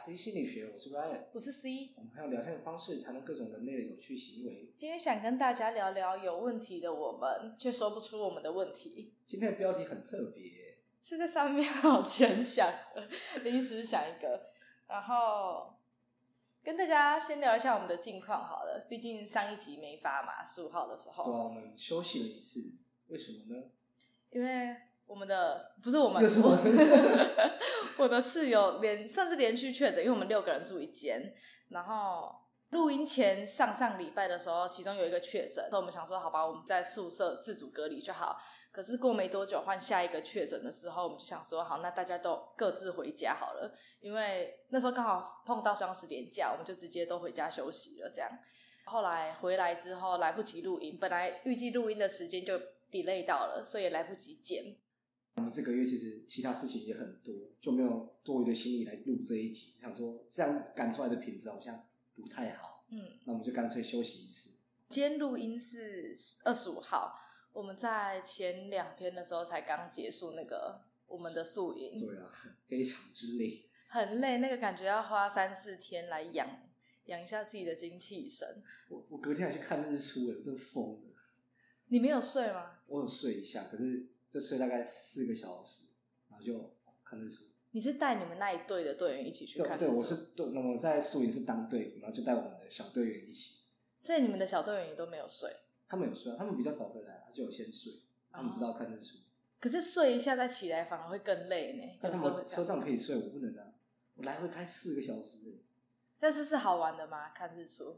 C 心理学，我是 Ryan，我是 C，我们还有聊天的方式，谈论各种人类的有趣行为。今天想跟大家聊聊有问题的我们，却说不出我们的问题。今天的标题很特别，是在上面好前想的，临时想一个，然后跟大家先聊一下我们的近况好了。毕竟上一集没发嘛，十五号的时候，对啊，我们休息了一次，为什么呢？因为我们的不是我们。我的室友连算是连续确诊，因为我们六个人住一间。然后录音前上上礼拜的时候，其中有一个确诊，所以我们想说，好吧，我们在宿舍自主隔离就好。可是过没多久换下一个确诊的时候，我们就想说，好，那大家都各自回家好了，因为那时候刚好碰到双十连假，我们就直接都回家休息了。这样，后来回来之后来不及录音，本来预计录音的时间就 delay 到了，所以也来不及剪。我们这个月其实其他事情也很多，就没有多余的心力来录这一集。想说这样赶出来的品质好像不太好，嗯，那我们就干脆休息一次。今天录音是二十五号，我们在前两天的时候才刚结束那个我们的宿营。对啊，非常之累，很累，那个感觉要花三四天来养养一下自己的精气神。我我隔天还去看日出，我真疯了。你没有睡吗？我有睡一下，可是。就睡大概四个小时，然后就看日出。你是带你们那一队的队员一起去看日出？对，对，我是对，那我在宿营是当队，然后就带我们的小队员一起。所以你们的小队员也都没有睡？他们有睡啊，他们比较早回来，就有先睡。他们知道看日出。可是睡一下再起来反而会更累呢。但他们车上可以睡，我不能啊！我来回开四个小时。但是是好玩的吗？看日出？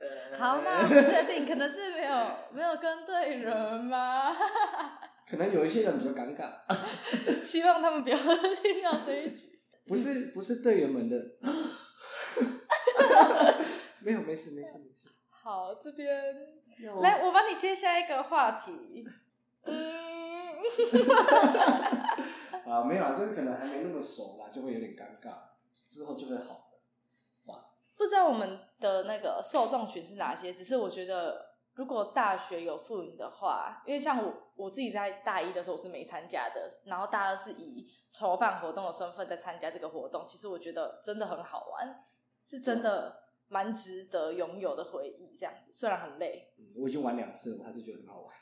呃、好，那 确定，可能是没有没有跟对人吗？可能有一些人比较尴尬，希望他们不要听到这一集。不是不是队员们的，没有没事没事没事。好，这边来，我帮你接下一个话题。嗯，啊，没有啊，就是可能还没那么熟啦，就会有点尴尬，之后就会好的。哇，不知道我们的那个受众群是哪些，只是我觉得。如果大学有宿营的话，因为像我我自己在大一的时候我是没参加的，然后大二是以筹办活动的身份在参加这个活动，其实我觉得真的很好玩，是真的蛮值得拥有的回忆。这样子虽然很累，嗯，我已经玩两次了，我还是觉得很好玩。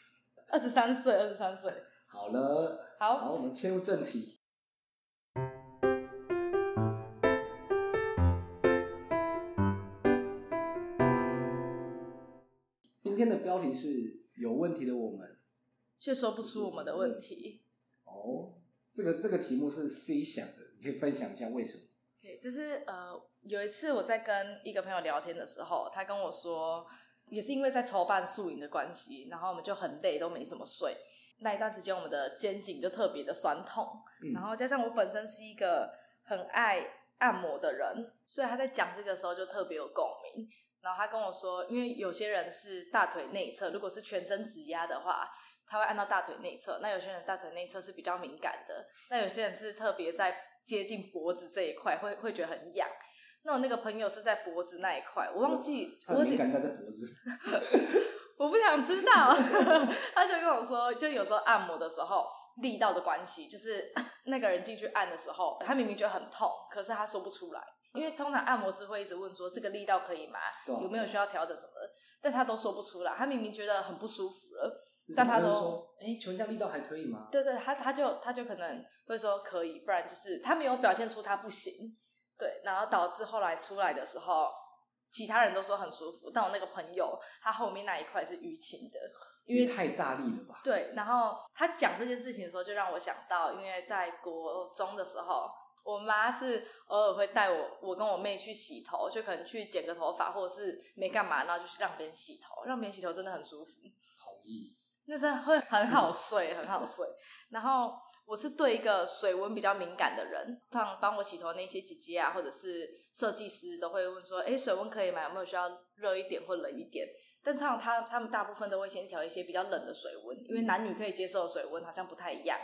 二十三岁，二十三岁，好了，好，好，我们切入正题。天的标题是有问题的我们，却说不出我们的问题。哦，这个这个题目是 C 想的，你可以分享一下为什么就是呃，有一次我在跟一个朋友聊天的时候，他跟我说，也是因为在筹办宿营的关系，然后我们就很累，都没什么睡。那一段时间，我们的肩颈就特别的酸痛，嗯，然后加上我本身是一个很爱按摩的人，所以他在讲这个时候就特别有共鸣。然后他跟我说，因为有些人是大腿内侧，如果是全身指压的话，他会按到大腿内侧。那有些人大腿内侧是比较敏感的，那有些人是特别在接近脖子这一块，会会觉得很痒。那我那个朋友是在脖子那一块，我忘记，他敏感在脖子，我不想知道。他就跟我说，就有时候按摩的时候力道的关系，就是 那个人进去按的时候，他明明觉得很痛，可是他说不出来。因为通常按摩师会一直问说，这个力道可以吗？有没有需要调整什么的？但他都说不出来，他明明觉得很不舒服了，但他都说，哎，请问这样力道还可以吗？对对，他他就他就可能会说可以，不然就是他没有表现出他不行。对，然后导致后来出来的时候，其他人都说很舒服，但我那个朋友他后面那一块是淤青的，因为太大力了吧？对，然后他讲这件事情的时候，就让我想到，因为在国中的时候。我妈是偶尔会带我，我跟我妹去洗头，就可能去剪个头发，或者是没干嘛，然后就是让别人洗头，让别人洗头真的很舒服。同意。那真的会很好睡，很好睡。然后我是对一个水温比较敏感的人，通常帮我洗头那些姐姐啊，或者是设计师都会问说：“哎，水温可以吗？有没有需要热一点或冷一点？”但通常他他们大部分都会先调一些比较冷的水温，因为男女可以接受的水温好像不太一样。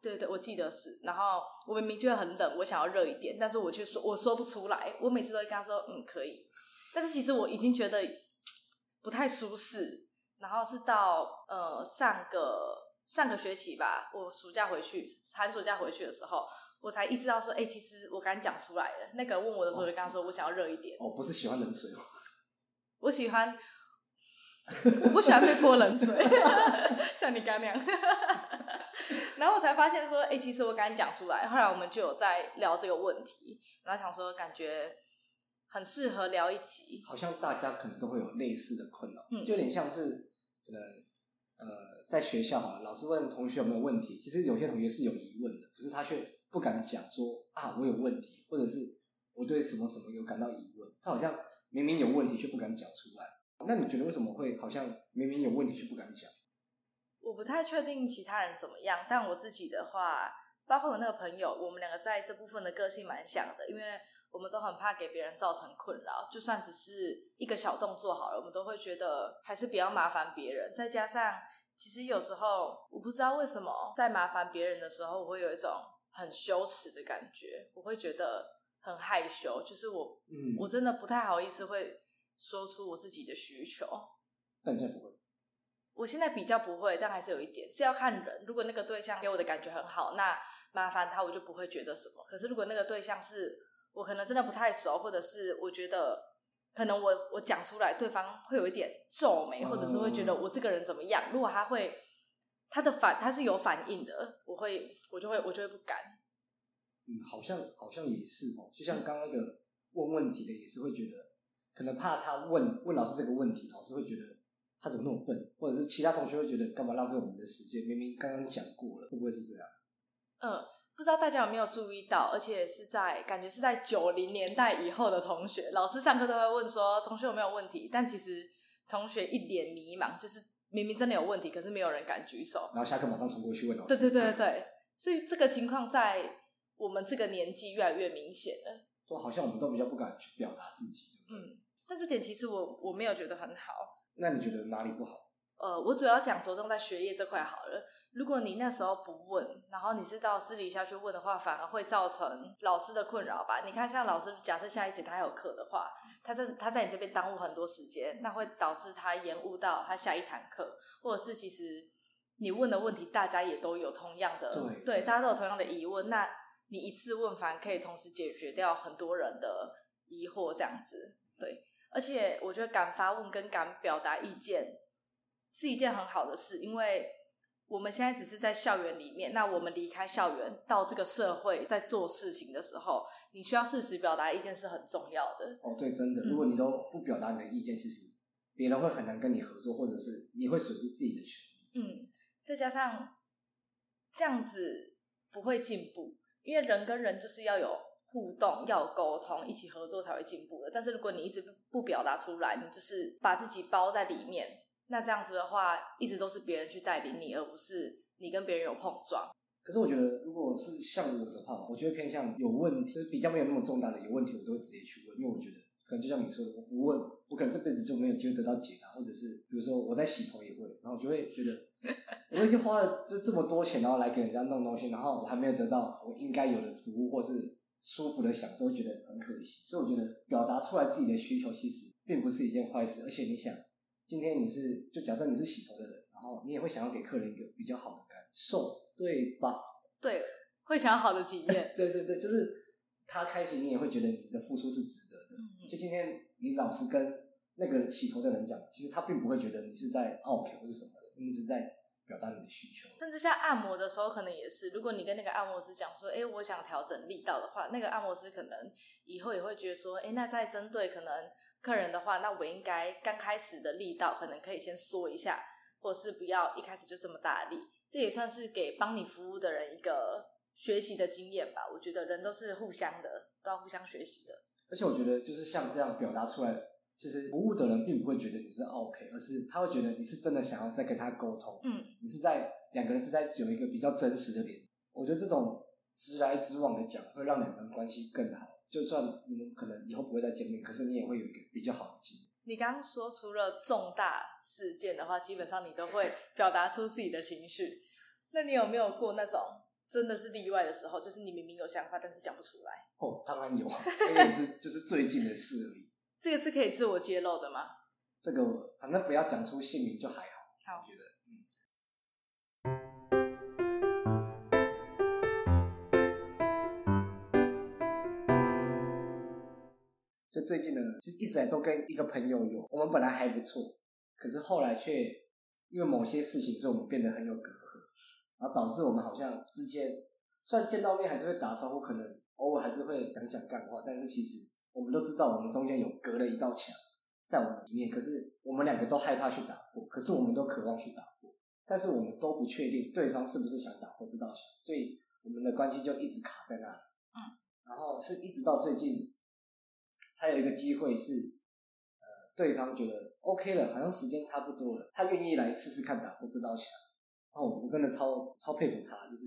对对，我记得是。然后我明明觉得很冷，我想要热一点，但是我却说我说不出来。我每次都会跟他说，嗯，可以。但是其实我已经觉得不太舒适。然后是到呃上个上个学期吧，我暑假回去，寒暑假回去的时候，我才意识到说，哎、欸，其实我刚讲出来了。那个人问我的时候，就跟他说，我想要热一点。哦，不是喜欢冷水哦。我喜欢，我不喜欢被泼冷水，像你刚那样。然后我才发现说，哎、欸，其实我敢讲出来。后来我们就有在聊这个问题，然后想说，感觉很适合聊一集。好像大家可能都会有类似的困扰，嗯，就有点像是可能呃，在学校哈，老师问同学有没有问题，其实有些同学是有疑问的，可是他却不敢讲说啊，我有问题，或者是我对什么什么有感到疑问，他好像。明明有问题却不敢讲出来，那你觉得为什么会好像明明有问题却不敢讲？我不太确定其他人怎么样，但我自己的话，包括我那个朋友，我们两个在这部分的个性蛮像的，因为我们都很怕给别人造成困扰，就算只是一个小动作好了，我们都会觉得还是比较麻烦别人。再加上，其实有时候我不知道为什么在麻烦别人的时候，我会有一种很羞耻的感觉，我会觉得。很害羞，就是我，嗯，我真的不太好意思会说出我自己的需求。但现在不会，我现在比较不会，但还是有一点是要看人。如果那个对象给我的感觉很好，那麻烦他我就不会觉得什么。可是如果那个对象是我可能真的不太熟，或者是我觉得可能我我讲出来，对方会有一点皱眉，或者是会觉得我这个人怎么样？如果他会他的反他是有反应的，我会我就会我就会不敢。嗯，好像好像也是哦，就像刚刚那个问问题的，也是会觉得可能怕他问问老师这个问题，老师会觉得他怎么那么笨，或者是其他同学会觉得干嘛浪费我们的时间？明明刚刚讲过了，会不会是这样？嗯，不知道大家有没有注意到，而且是在感觉是在九零年代以后的同学，老师上课都会问说同学有没有问题，但其实同学一脸迷茫，就是明明真的有问题，可是没有人敢举手，然后下课马上冲过去问老师。对对对对对，所以这个情况在。我们这个年纪越来越明显了，都好像我们都比较不敢去表达自己。嗯，但这点其实我我没有觉得很好。那你觉得哪里不好？呃，我主要讲着重在学业这块好了。如果你那时候不问，然后你是到私底下去问的话，反而会造成老师的困扰吧？你看，像老师假设下一节他有课的话，他在他在你这边耽误很多时间，那会导致他延误到他下一堂课，或者是其实你问的问题大家也都有同样的，对，对，大家都有同样的疑问，那。你一次问反而可以同时解决掉很多人的疑惑，这样子对。而且我觉得敢发问跟敢表达意见是一件很好的事，因为我们现在只是在校园里面，那我们离开校园到这个社会，在做事情的时候，你需要适时表达意见是很重要的。哦，对，真的，如果你都不表达你的意见，其实别人会很难跟你合作，或者是你会损失自己的权利。嗯，再加上这样子不会进步。因为人跟人就是要有互动，要沟通，一起合作才会进步的。但是如果你一直不表达出来，你就是把自己包在里面，那这样子的话，一直都是别人去带领你，而不是你跟别人有碰撞。可是我觉得，如果是像我的话，我觉得偏向有问题，就是比较没有那么重大的有问题，我都会直接去问，因为我觉得可能就像你说的，我不问，我可能这辈子就没有机会得到解答，或者是比如说我在洗头也会，然后我就会觉得。我已经花了这这么多钱，然后来给人家弄东西，然后我还没有得到我应该有的服务或是舒服的享受，觉得很可惜。所以我觉得表达出来自己的需求，其实并不是一件坏事。而且你想，今天你是就假设你是洗头的人，然后你也会想要给客人一个比较好的感受，对吧？对，会想要好的体验。对对对，就是他开心，你也会觉得你的付出是值得的。嗯嗯。就今天你老实跟那个洗头的人讲，其实他并不会觉得你是在傲气或是什么。的，你只是在表达你的需求，甚至像按摩的时候，可能也是。如果你跟那个按摩师讲说：“哎，我想调整力道的话”，那个按摩师可能以后也会觉得说：“哎，那在针对可能客人的话，那我应该刚开始的力道可能可以先缩一下，或者是不要一开始就这么大力。”这也算是给帮你服务的人一个学习的经验吧。我觉得人都是互相的，都要互相学习的。而且我觉得，就是像这样表达出来的。其实服务的人并不会觉得你是 OK，而是他会觉得你是真的想要再跟他沟通。嗯，你是在两个人是在有一个比较真实的点。我觉得这种直来直往的讲，会让两个人关系更好。就算你们可能以后不会再见面，可是你也会有一个比较好的经历。你刚刚说除了重大事件的话，基本上你都会表达出自己的情绪。那你有没有过那种真的是例外的时候，就是你明明有想法，但是讲不出来？哦，当然有，因为是就是最近的事而已。这个是可以自我揭露的吗？这个反正不要讲出姓名就还好。好，觉得嗯。就最近呢，是一直都跟一个朋友有，我们本来还不错，可是后来却因为某些事情，所以我们变得很有隔阂，然后导致我们好像之间虽然见到面还是会打招呼，可能偶尔还是会讲讲干话，但是其实我们都知道我们中间有隔了一道墙在我们里面，可是我们两个都害怕去打破，可是我们都渴望去打破，但是我们都不确定对方是不是想打破这道墙，所以我们的关系就一直卡在那里。嗯，然后是一直到最近才有一个机会是，呃，对方觉得 OK 了，好像时间差不多了，他愿意来试试看打破这道墙。然后我真的超超佩服他，就是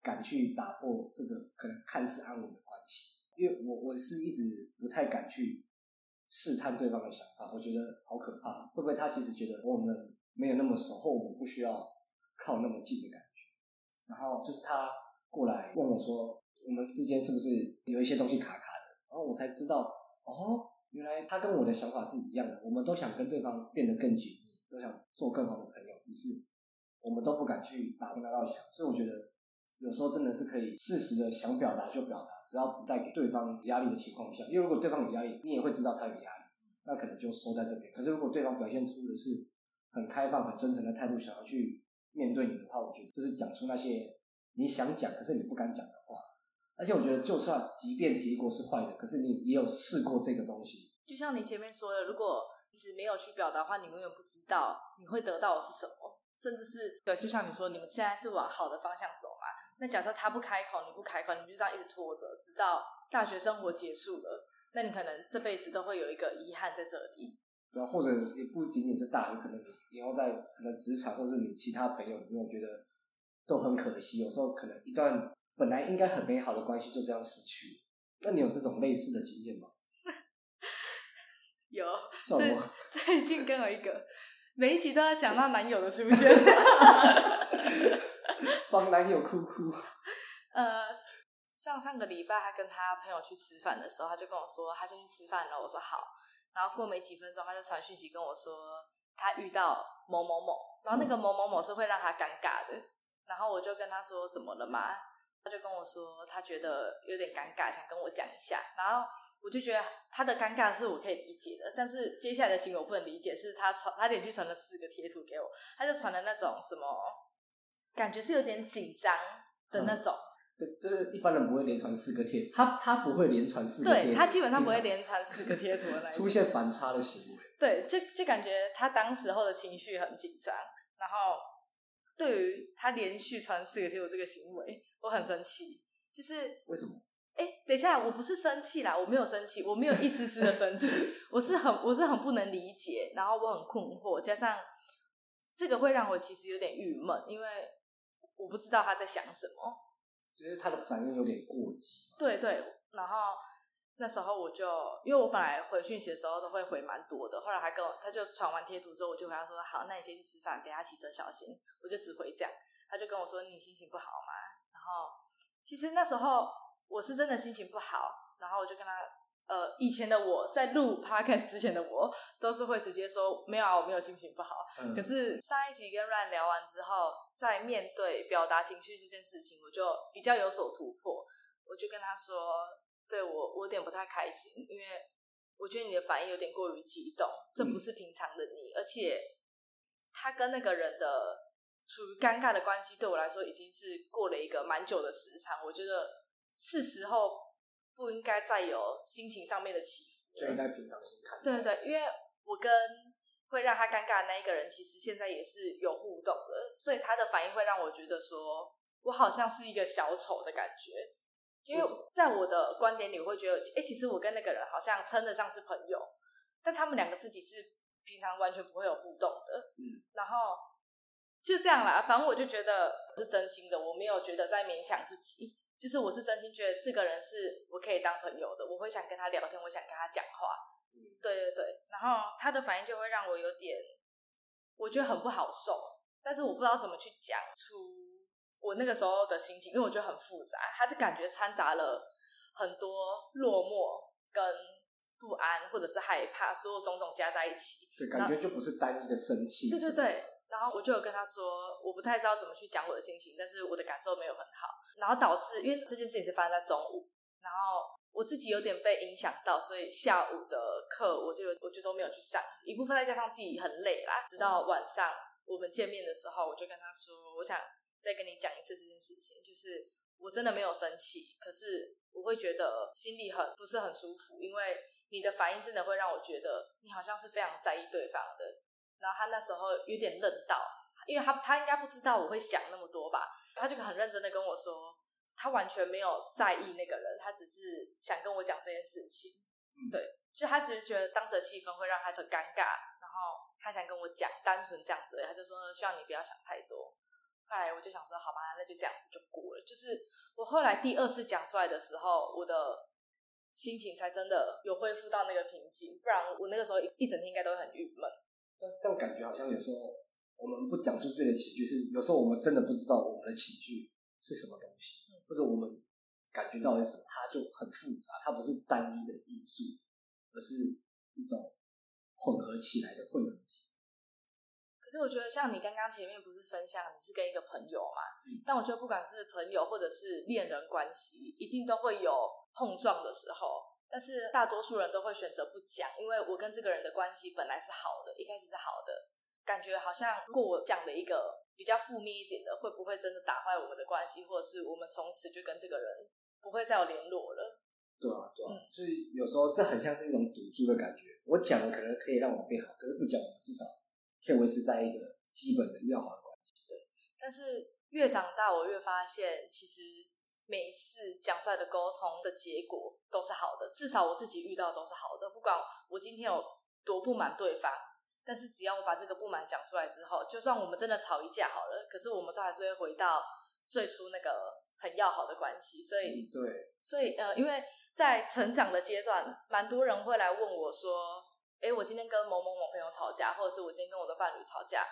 敢去打破这个可能看似安稳的关系。因为我我是一直不太敢去试探对方的想法，我觉得好可怕。会不会他其实觉得我们没有那么熟，或我们不需要靠那么近的感觉？然后就是他过来问我说。我们之间是不是有一些东西卡卡的？然后我才知道，哦，原来他跟我的想法是一样的。我们都想跟对方变得更紧密，都想做更好的朋友，只是我们都不敢去打破那道墙。所以我觉得，有时候真的是可以适时的想表达就表达，只要不带给对方压力的情况下。因为如果对方有压力，你也会知道他有压力，那可能就收在这边。可是如果对方表现出的是很开放、很真诚的态度，想要去面对你的话，我觉得就是讲出那些你想讲，可是你不敢讲的话。而且我觉得，就算即便结果是坏的，可是你也有试过这个东西。就像你前面说的，如果一直没有去表达的话，你永远不知道你会得到的是什么，甚至是对，就像你说，你们现在是往好的方向走嘛？那假设他不开口，你不开口，你就这样一直拖着，直到大学生活结束了，那你可能这辈子都会有一个遗憾在这里。对啊，或者也不仅仅是大学，可能以后在可能职场，或是你其他朋友，有没有觉得都很可惜？有时候可能一段。本来应该很美好的关系就这样失去，那你有这种类似的经验吗？有，最最近跟我一个，每一集都要讲到男友的出现，帮男友哭哭。呃，上上个礼拜他跟他朋友去吃饭的时候，他就跟我说他先去吃饭了，我说好，然后过没几分钟他就传讯息跟我说他遇到某某某，然后那个某某某是会让他尴尬的，然后我就跟他说怎么了嘛？他就跟我说，他觉得有点尴尬，想跟我讲一下。然后我就觉得他的尴尬是我可以理解的，但是接下来的行为我不能理解，是他传他连续传了四个贴图给我，他就传了那种什么，感觉是有点紧张的那种。这、嗯、就是一般人不会连传四个贴，他他不会连传四个贴，对他基本上不会连传四个贴图的那种。出现反差的行为。对，就就感觉他当时候的情绪很紧张，然后对于他连续传四个贴图这个行为。我很生气，就是为什么？哎，等一下，我不是生气啦，我没有生气，我没有一丝丝的生气，我是很，我是很不能理解，然后我很困惑，加上这个会让我其实有点郁闷，因为我不知道他在想什么，就是他的反应有点过激。对对，然后那时候我就，因为我本来回讯息的时候都会回蛮多的，后来还跟我，他就传完贴图之后，我就跟他说，好，那你先去吃饭，等下骑车小心，我就只回这样，他就跟我说，你心情不好吗？然后，其实那时候我是真的心情不好，然后我就跟他，呃，以前的我在录 podcast 之前的我，都是会直接说没有啊，我没有心情不好。嗯。可是上一集跟 Ryan 聊完之后，在面对表达情绪这件事情，我就比较有所突破。我就跟他说，对，我我有点不太开心，因为我觉得你的反应有点过于激动，这不是平常的你，嗯。而且他跟那个人的。处于尴尬的关系对我来说已经是过了一个蛮久的时长，我觉得是时候不应该再有心情上面的起伏，就应该平常心。看。对对对，因为我跟会让他尴尬的那一个人，其实现在也是有互动的，所以他的反应会让我觉得说我好像是一个小丑的感觉，因为在我的观点里，我会觉得，哎，其实我跟那个人好像称得上是朋友，但他们两个自己是平常完全不会有互动的，嗯，然后。就这样啦，反正我就觉得我是真心的，我没有觉得在勉强自己，就是我是真心觉得这个人是我可以当朋友的，我会想跟他聊天，我想跟他讲话，嗯，对对对，然后他的反应就会让我有点，我觉得很不好受，但是我不知道怎么去讲出我那个时候的心情，因为我觉得很复杂，他是感觉掺杂了很多落寞跟不安或者是害怕，所有种种加在一起，对，感觉就不是单一的生气，对对对。然后我就有跟他说，我不太知道怎么去讲我的心情，但是我的感受没有很好，然后导致因为这件事情是发生在中午，然后我自己有点被影响到，所以下午的课我就我就都没有去上，一部分再加上自己很累啦。直到晚上我们见面的时候，我就跟他说，我想再跟你讲一次这件事情，就是我真的没有生气，可是我会觉得心里很不是很舒服，因为你的反应真的会让我觉得你好像是非常在意对方的。然后他那时候有点愣到，因为他他应该不知道我会想那么多吧，他就很认真的跟我说。他完全没有在意那个人，他只是想跟我讲这件事情。嗯、对，就他只是觉得当时的气氛会让他很尴尬，然后他想跟我讲，单纯这样子，他就说希望你不要想太多。后来我就想说，好吧，那就这样子就过了。就是我后来第二次讲出来的时候，我的心情才真的有恢复到那个平静，不然我那个时候一一整天应该都很郁闷。但这种感觉好像有时候我们不讲述自己的情绪，是有时候我们真的不知道我们的情绪是什么东西。或者我们感觉到的时候，它就很复杂，它不是单一的因素，而是一种混合起来的混合体。可是我觉得，像你刚刚前面不是分享你是跟一个朋友嘛？嗯、但我觉得不管是朋友或者是恋人关系，一定都会有碰撞的时候。但是大多数人都会选择不讲，因为我跟这个人的关系本来是好的，一开始是好的，感觉好像如果我讲了一个。比较负面一点的，会不会真的打坏我们的关系，或者是我们从此就跟这个人不会再有联络了？对啊，对啊，嗯、所以有时候这很像是一种赌注的感觉。我讲了可能可以让我变好，可是不讲，我至少可以维持在一个基本的要好的关系。对，但是越长大，我越发现，其实每一次讲出来的沟通的结果都是好的，至少我自己遇到的都是好的。不管我今天有多不满对方。但是只要我把这个不满讲出来之后，就算我们真的吵一架好了，可是我们都还是会回到最初那个很要好的关系。所以，对，所以呃，因为在成长的阶段，蛮多人会来问我说：“诶，我今天跟某某某朋友吵架，或者是我今天跟我的伴侣吵架，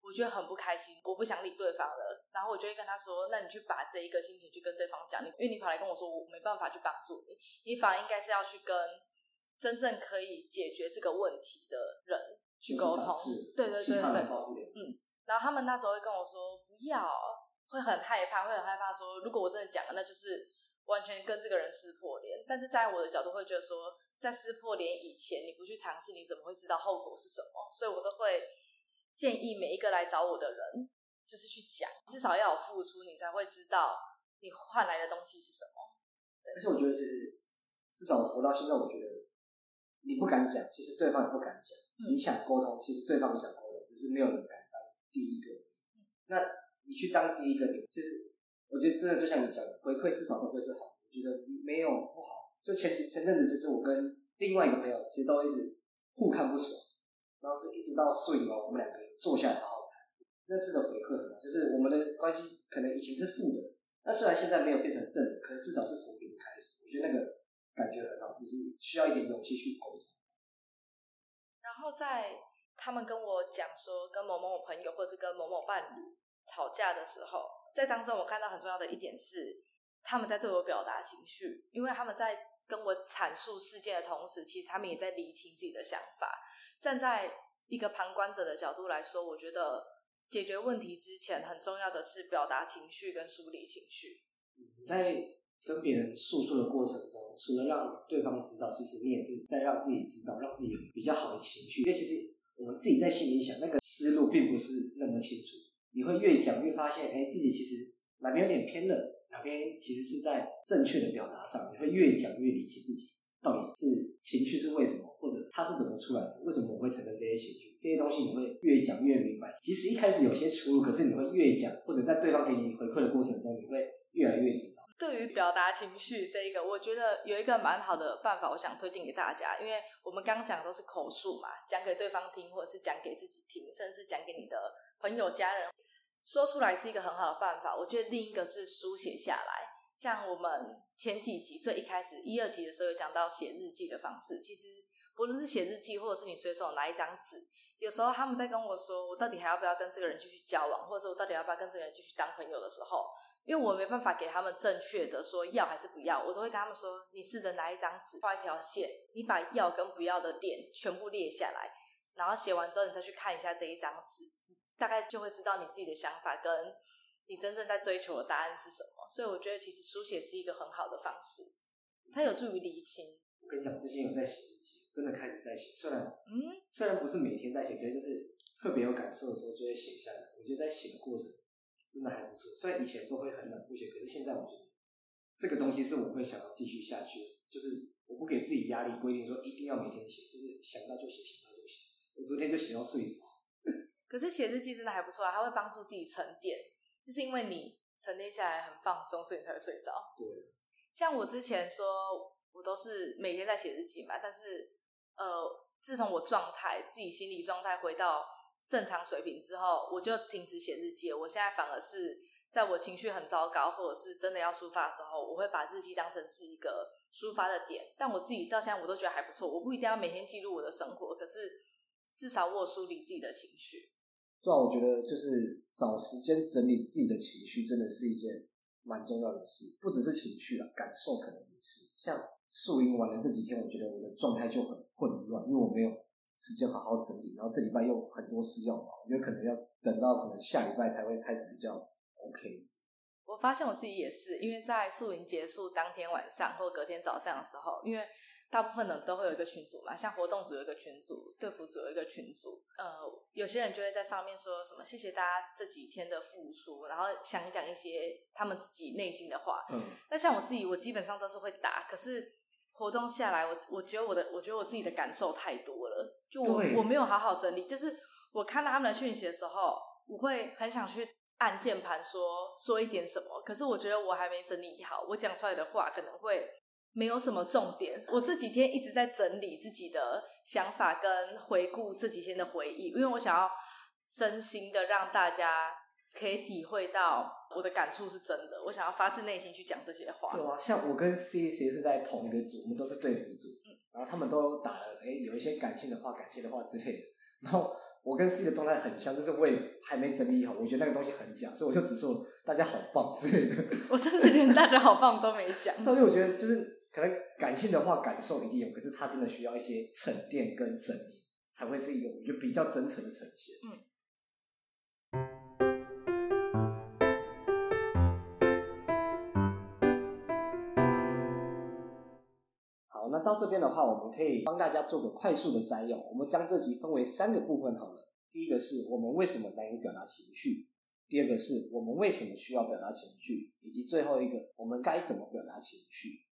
我觉得很不开心，我不想理对方了。”然后我就会跟他说：“那你去把这一个心情去跟对方讲，你因为你跑来跟我说，我没办法去帮助你，你反而应该是要去跟真正可以解决这个问题的人。”去沟通，对对对对，嗯，然后他们那时候会跟我说不要，会很害怕，会很害怕说，如果我真的讲了，那就是完全跟这个人撕破脸。但是在我的角度会觉得说，在撕破脸以前，你不去尝试，你怎么会知道后果是什么？所以我都会建议每一个来找我的人，就是去讲，至少要有付出，你才会知道你换来的东西是什么。而且我觉得，其实至少我活到现在，我觉得你不敢讲，其实对方也不敢讲。你想沟通，其实对方也想沟通，只是没有人敢当第一个。那你去当第一个，你就是我觉得真的就像你讲的，回馈至少都会是好。我觉得没有不好。就前几前阵子，其实我跟另外一个朋友，其实都一直互看不爽，然后是一直到睡了，我们两个坐下来。那次的回馈，就是我们的关系可能以前是负的，那虽然现在没有变成正的，可是至少是从零开始。我觉得那个感觉很好，只是需要一点勇气去沟通。然后在他们跟我讲说跟某某朋友或者是跟某某伴侣吵架的时候，在当中我看到很重要的一点是，他们在对我表达情绪，因为他们在跟我阐述事件的同时，其实他们也在理清自己的想法。站在一个旁观者的角度来说，我觉得解决问题之前很重要的是表达情绪跟梳理情绪。你在跟别人诉说的过程中，除了让对方知道，其实你也是在让自己知道，让自己有比较好的情绪。因为其实我们自己在心里想，那个思路并不是那么清楚。你会越讲越发现，哎，自己其实哪边有点偏了，哪边其实是在正确的表达上。你会越讲越理解自己到底是情绪是为什么，或者它是怎么出来的，为什么我会产生这些情绪？这些东西你会越讲越明白。其实一开始有些出入，可是你会越讲，或者在对方给你回馈的过程中，你会越来越知道。对于表达情绪这一个，我觉得有一个蛮好的办法，我想推荐给大家。因为我们刚讲的都是口述嘛，讲给对方听，或者是讲给自己听，甚至是讲给你的朋友、家人，说出来是一个很好的办法。我觉得另一个是书写下来，像我们前几集最一开始一二集的时候有讲到写日记的方式。其实不论是写日记，或者是你随手拿一张纸，有时候他们在跟我说，我到底还要不要跟这个人继续交往，或者我到底要不要跟这个人继续当朋友的时候。因为我没办法给他们正确的说要还是不要，我都会跟他们说：你试着拿一张纸画一条线，你把要跟不要的点全部列下来，然后写完之后你再去看一下这一张纸，大概就会知道你自己的想法跟你真正在追求的答案是什么。所以我觉得其实书写是一个很好的方式。它有助于理清。我跟你讲，最近有在写，真的开始在写。虽然嗯，虽然不是每天在写，可是就是特别有感受的时候就会写下来。我觉得在写的过程真的还不错。虽然以前都会很冷不写，可是现在我觉得这个东西是我会想要继续下去的。就是我不给自己压力，规定说一定要每天写，就是想到就写，想到就写。我昨天就写到睡着。可是写日记真的还不错啊，它会帮助自己沉淀，就是因为你沉淀下来很放松，所以你才会睡着。对，像我之前说。我都是每天在写日记嘛，但是呃，自从我状态自己心理状态回到正常水平之后，我就停止写日记了。我现在反而是在我情绪很糟糕，或者是真的要抒发的时候，我会把日记当成是一个抒发的点。但我自己到现在我都觉得还不错。我不一定要每天记录我的生活，可是至少我有梳理自己的情绪。对啊，我觉得就是找时间整理自己的情绪，真的是一件蛮重要的事。不只是情绪啊，感受可能也是像。宿营完了这几天，我觉得我的状态就很混乱，因为我没有时间好好整理，然后这礼拜又很多事要忙，我觉得可能要等到可能下礼拜才会开始比较 OK。我发现我自己也是，因为在宿营结束当天晚上或隔天早上的时候，因为大部分的都会有一个群组嘛，像活动组有一个群组，队服组有一个群组，呃，有些人就会在上面说什么谢谢大家这几天的付出，然后想一讲一些他们自己内心的话。嗯，那像我自己，我基本上都是会打，可是。活动下来，我我觉得我的，我觉得我自己的感受太多了，就我我没有好好整理。就是我看到他们的讯息的时候，我会很想去按键盘说说一点什么，可是我觉得我还没整理好，我讲出来的话可能会没有什么重点。我这几天一直在整理自己的想法跟回顾这几天的回忆，因为我想要真心的让大家可以体会到。我的感触是真的，我想要发自内心去讲这些话。对啊，像我跟 C 其实是在同一个组，我们都是队服组，嗯，然后他们都打了，哎，有一些感性的话、感谢的话之类的。然后我跟 C 的状态很像，就是我也还没整理好，我觉得那个东西很假，所以我就只说大家好棒之类的。我甚至连大家好棒都没讲。所以我觉得就是可能感性的话感受一定有，可是它真的需要一些沉淀跟整理，才会是一个我觉得比较真诚的呈现。嗯。那到这边的话，我们可以帮大家做个快速的摘要。我们将这集分为三个部分好了。第一个是我们为什么难以表达情绪，第二个是我们为什么需要表达情绪，以及最后一个我们该怎么表达情绪。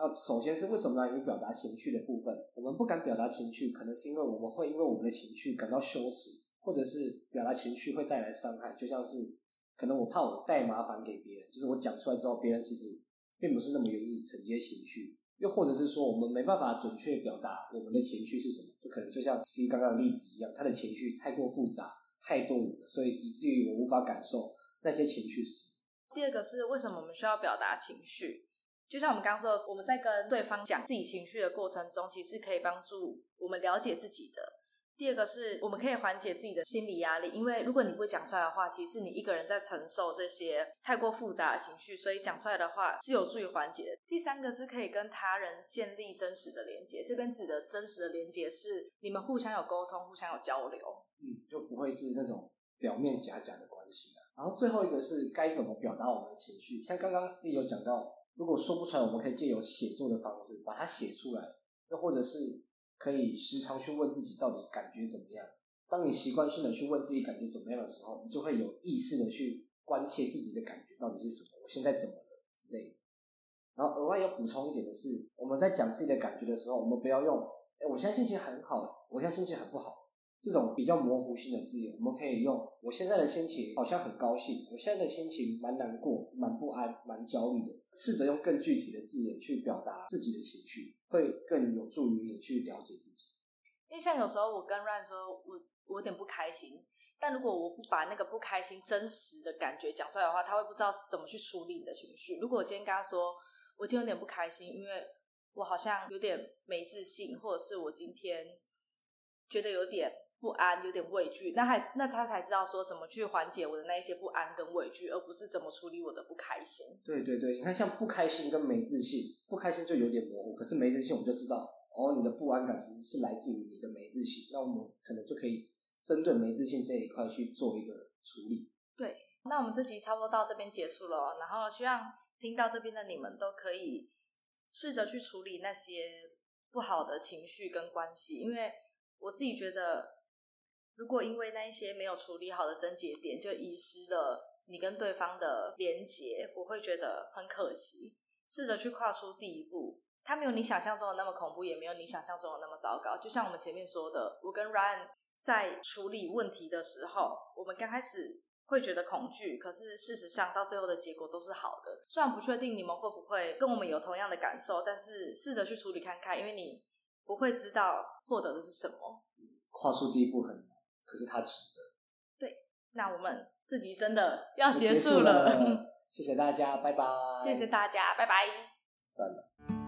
那首先是为什么难以表达情绪的部分，我们不敢表达情绪，可能是因为我们会因为我们的情绪感到羞耻，或者是表达情绪会带来伤害，就像是可能我怕我带麻烦给别人，就是我讲出来之后，别人其实并不是那么愿意承接情绪。又或者是说，我们没办法准确表达我们的情绪是什么，就可能就像 C 刚刚的例子一样，他的情绪太过复杂、太多了，所以以至于我无法感受那些情绪是什么。第二个是为什么我们需要表达情绪？就像我们刚刚说，我们在跟对方讲自己情绪的过程中，其实可以帮助我们了解自己的。第二个是我们可以缓解自己的心理压力，因为如果你不讲出来的话，其实是你一个人在承受这些太过复杂的情绪，所以讲出来的话是有助于缓解。第三个是可以跟他人建立真实的连接，这边指的真实的连接是你们互相有沟通、互相有交流，嗯，就不会是那种表面假假的关系。然后最后一个是该怎么表达我们的情绪，像刚刚 C 有讲到，如果说不出来，我们可以借由写作的方式把它写出来，又或者是。可以时常去问自己到底感觉怎么样。当你习惯性的去问自己感觉怎么样的时候，你就会有意识的去关切自己的感觉到底是什么，我现在怎么了之类的。然后额外要补充一点的是，我们在讲自己的感觉的时候，我们不要用“哎，我现在心情很好，我现在心情很不好”这种比较模糊性的字眼。我们可以用“我现在的心情好像很高兴，我现在的心情蛮难过、蛮不安、蛮焦虑的”，试着用更具体的字眼去表达自己的情绪。会更有助于你去了解自己，因为像有时候我跟 Ryan 说，我我有点不开心，但如果我不把那个不开心真实的感觉讲出来的话，他会不知道怎么去处理你的情绪。如果我今天跟他说，我今天有点不开心，因为我好像有点没自信，或者是我今天觉得有点不安，有点畏惧，那还那他才知道说怎么去缓解我的那一些不安跟畏惧，而不是怎么处理我的不开心。对对对，你看像不开心跟没自信，不开心就有点模糊，可是没自信我们就知道，哦，你的不安感其实是来自于你的没自信，那我们可能就可以针对没自信这一块去做一个处理。对，那我们这集差不多到这边结束了，然后希望听到这边的你们都可以试着去处理那些不好的情绪跟关系，因为我自己觉得，如果因为那一些没有处理好的症结点，就遗失了你跟对方的连结，我会觉得很可惜。试着去跨出第一步，它没有你想象中的那么恐怖，也没有你想象中的那么糟糕。就像我们前面说的，我跟 Ryan 在处理问题的时候，我们刚开始。会觉得恐惧，可是事实上到最后的结果都是好的。虽然不确定你们会不会跟我们有同样的感受，但是试着去处理看看，因为你不会知道获得的是什么。跨出第一步很，可是它值得。对，那我们这集真的要结束了。束了谢谢大家，拜拜。谢谢大家，拜拜。赞了。